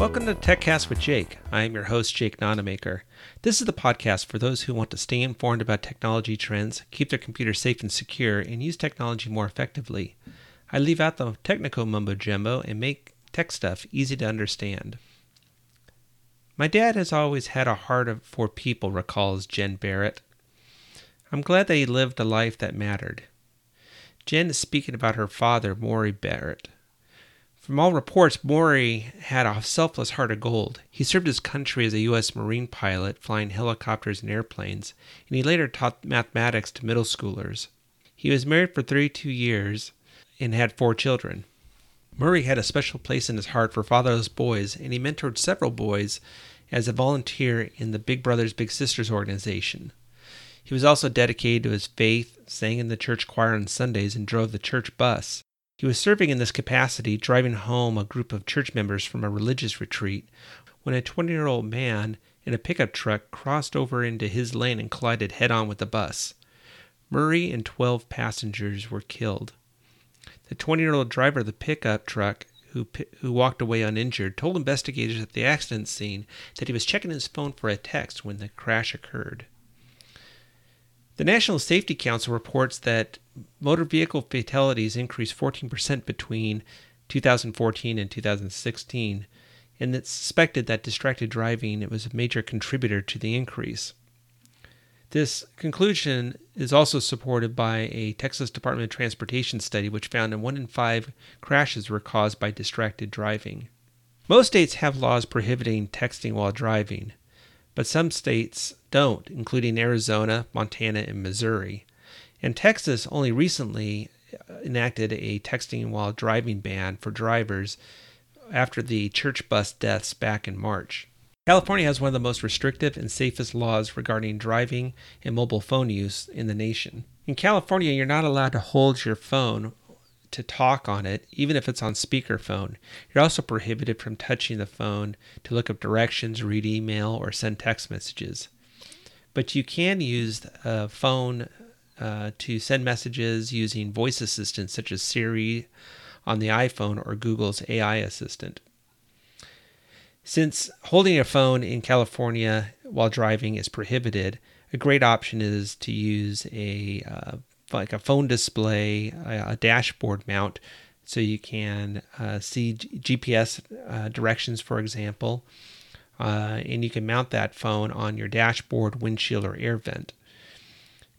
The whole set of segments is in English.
Welcome to TechCast with Jake. I am your host, Jake Nonamaker. This is the podcast for those who want to stay informed about technology trends, keep their computer safe and secure, and use technology more effectively. I leave out the technical mumbo jumbo and make tech stuff easy to understand. My dad has always had a heart for people, recalls Jen Barrett. I'm glad that he lived a life that mattered. Jen is speaking about her father, Murray Barrett. From all reports, Murray had a selfless heart of gold. He served his country as a U.S. Marine pilot, flying helicopters and airplanes, and he later taught mathematics to middle schoolers. He was married for 32 years and had four children. Murray had a special place in his heart for fatherless boys, and he mentored several boys as a volunteer in the Big Brothers Big Sisters organization. He was also dedicated to his faith, sang in the church choir on Sundays, and drove the church bus. He was serving in this capacity, driving home a group of church members from a religious retreat, when a 20 year old man in a pickup truck crossed over into his lane and collided head on with the bus. Murray and 12 passengers were killed. The 20 year old driver of the pickup truck, who, who walked away uninjured, told investigators at the accident scene that he was checking his phone for a text when the crash occurred. The National Safety Council reports that motor vehicle fatalities increased 14% between 2014 and 2016, and it's suspected that distracted driving was a major contributor to the increase. This conclusion is also supported by a Texas Department of Transportation study, which found that one in five crashes were caused by distracted driving. Most states have laws prohibiting texting while driving but some states don't, including Arizona, Montana, and Missouri. And Texas only recently uh, enacted a texting while driving ban for drivers after the church bus deaths back in March. California has one of the most restrictive and safest laws regarding driving and mobile phone use in the nation. In California, you're not allowed to hold your phone to talk on it, even if it's on speakerphone. You're also prohibited from touching the phone to look up directions, read email, or send text messages. But you can use a phone uh, to send messages using voice assistants such as Siri on the iPhone or Google's AI assistant. Since holding a phone in California while driving is prohibited, a great option is to use a uh, like a phone display, a, a dashboard mount, so you can uh, see G- GPS uh, directions, for example, uh, and you can mount that phone on your dashboard, windshield, or air vent.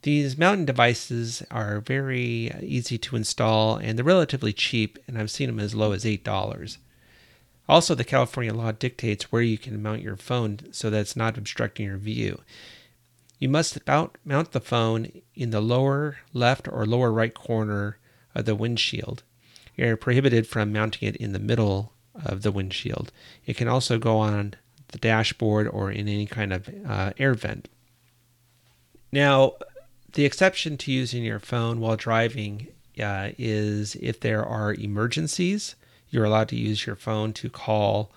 These mounting devices are very easy to install and they're relatively cheap, and I've seen them as low as $8. Also, the California law dictates where you can mount your phone so that it's not obstructing your view. You must mount the phone in the lower left or lower right corner of the windshield. You're prohibited from mounting it in the middle of the windshield. It can also go on the dashboard or in any kind of uh, air vent. Now, the exception to using your phone while driving uh, is if there are emergencies. You're allowed to use your phone to call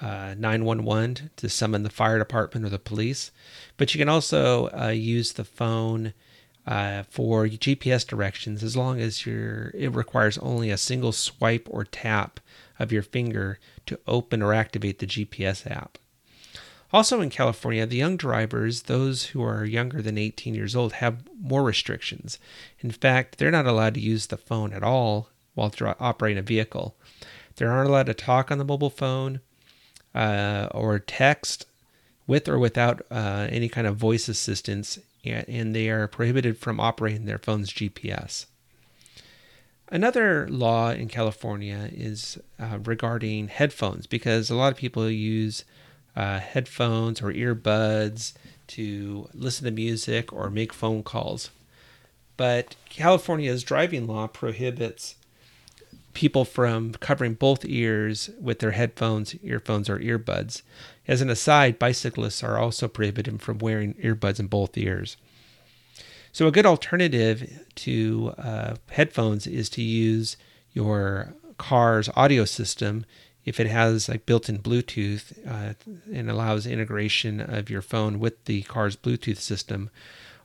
uh, 911 to summon the fire department or the police. But you can also uh, use the phone uh, for GPS directions as long as you it requires only a single swipe or tap of your finger to open or activate the GPS app. Also in California, the young drivers, those who are younger than 18 years old, have more restrictions. In fact, they're not allowed to use the phone at all while operating a vehicle. They aren't allowed to talk on the mobile phone uh, or text with or without uh, any kind of voice assistance, and they are prohibited from operating their phone's GPS. Another law in California is uh, regarding headphones because a lot of people use uh, headphones or earbuds to listen to music or make phone calls. But California's driving law prohibits people from covering both ears with their headphones, earphones, or earbuds. As an aside, bicyclists are also prohibited from wearing earbuds in both ears. So, a good alternative to uh, headphones is to use your car's audio system if it has like built-in Bluetooth uh, and allows integration of your phone with the car's Bluetooth system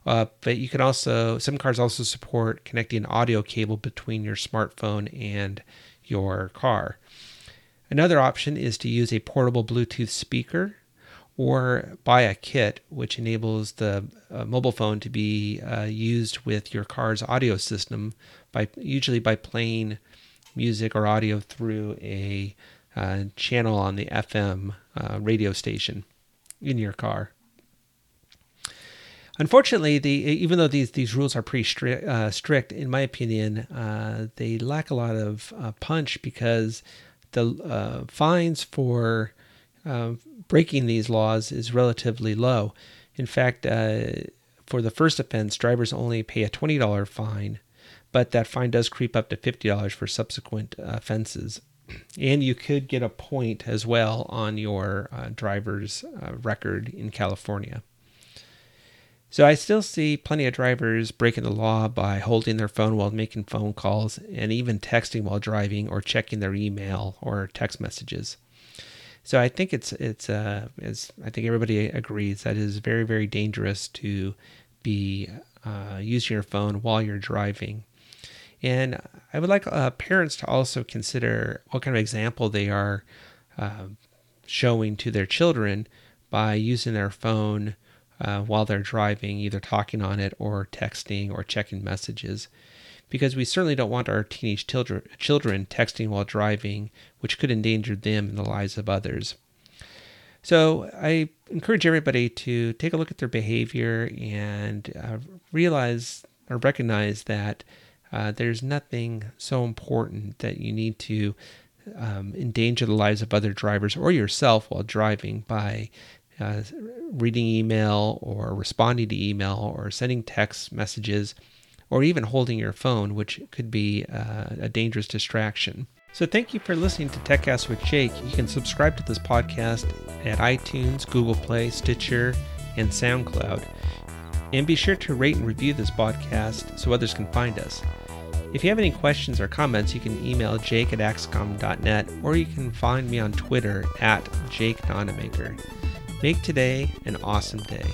uh, but you can also, some cars also support connecting an audio cable between your smartphone and your car. Another option is to use a portable Bluetooth speaker or buy a kit which enables the uh, mobile phone to be uh, used with your car's audio system by usually by playing music or audio through a uh, channel on the FM uh, radio station in your car. Unfortunately, the even though these these rules are pretty stri- uh, strict, in my opinion, uh, they lack a lot of punch because the fines for breaking these laws is relatively low. In fact, uh, for the first offense, drivers only pay a $20 fine, but that fine does creep up to $50 for subsequent offenses. And you could get a point as well on your uh, driver's uh, record in California. So I still see plenty of drivers breaking the law by holding their phone while making phone calls and even texting while driving or checking their email or text messages. So I think it's it's uh, as I think everybody agrees that it is very very dangerous to be uh, using your phone while you're driving. And I would like uh, parents to also consider what kind of example they are uh, showing to their children by using their phone uh, while they're driving, either talking on it or texting or checking messages because we certainly don't want our teenage children, children texting while driving, which could endanger them and the lives of others. So I encourage everybody to take a look at their behavior and uh, realize or recognize that uh, there's nothing so important that you need to um, endanger the lives of other drivers or yourself while driving by uh, reading email or responding to email or sending text messages or even holding your phone, which could be uh, a dangerous distraction. So, thank you for listening to TechCast with Jake. You can subscribe to this podcast at iTunes, Google Play, Stitcher, and SoundCloud. And be sure to rate and review this podcast so others can find us. If you have any questions or comments, you can email jake at axcom.net or you can find me on Twitter at Jake Make today an awesome day.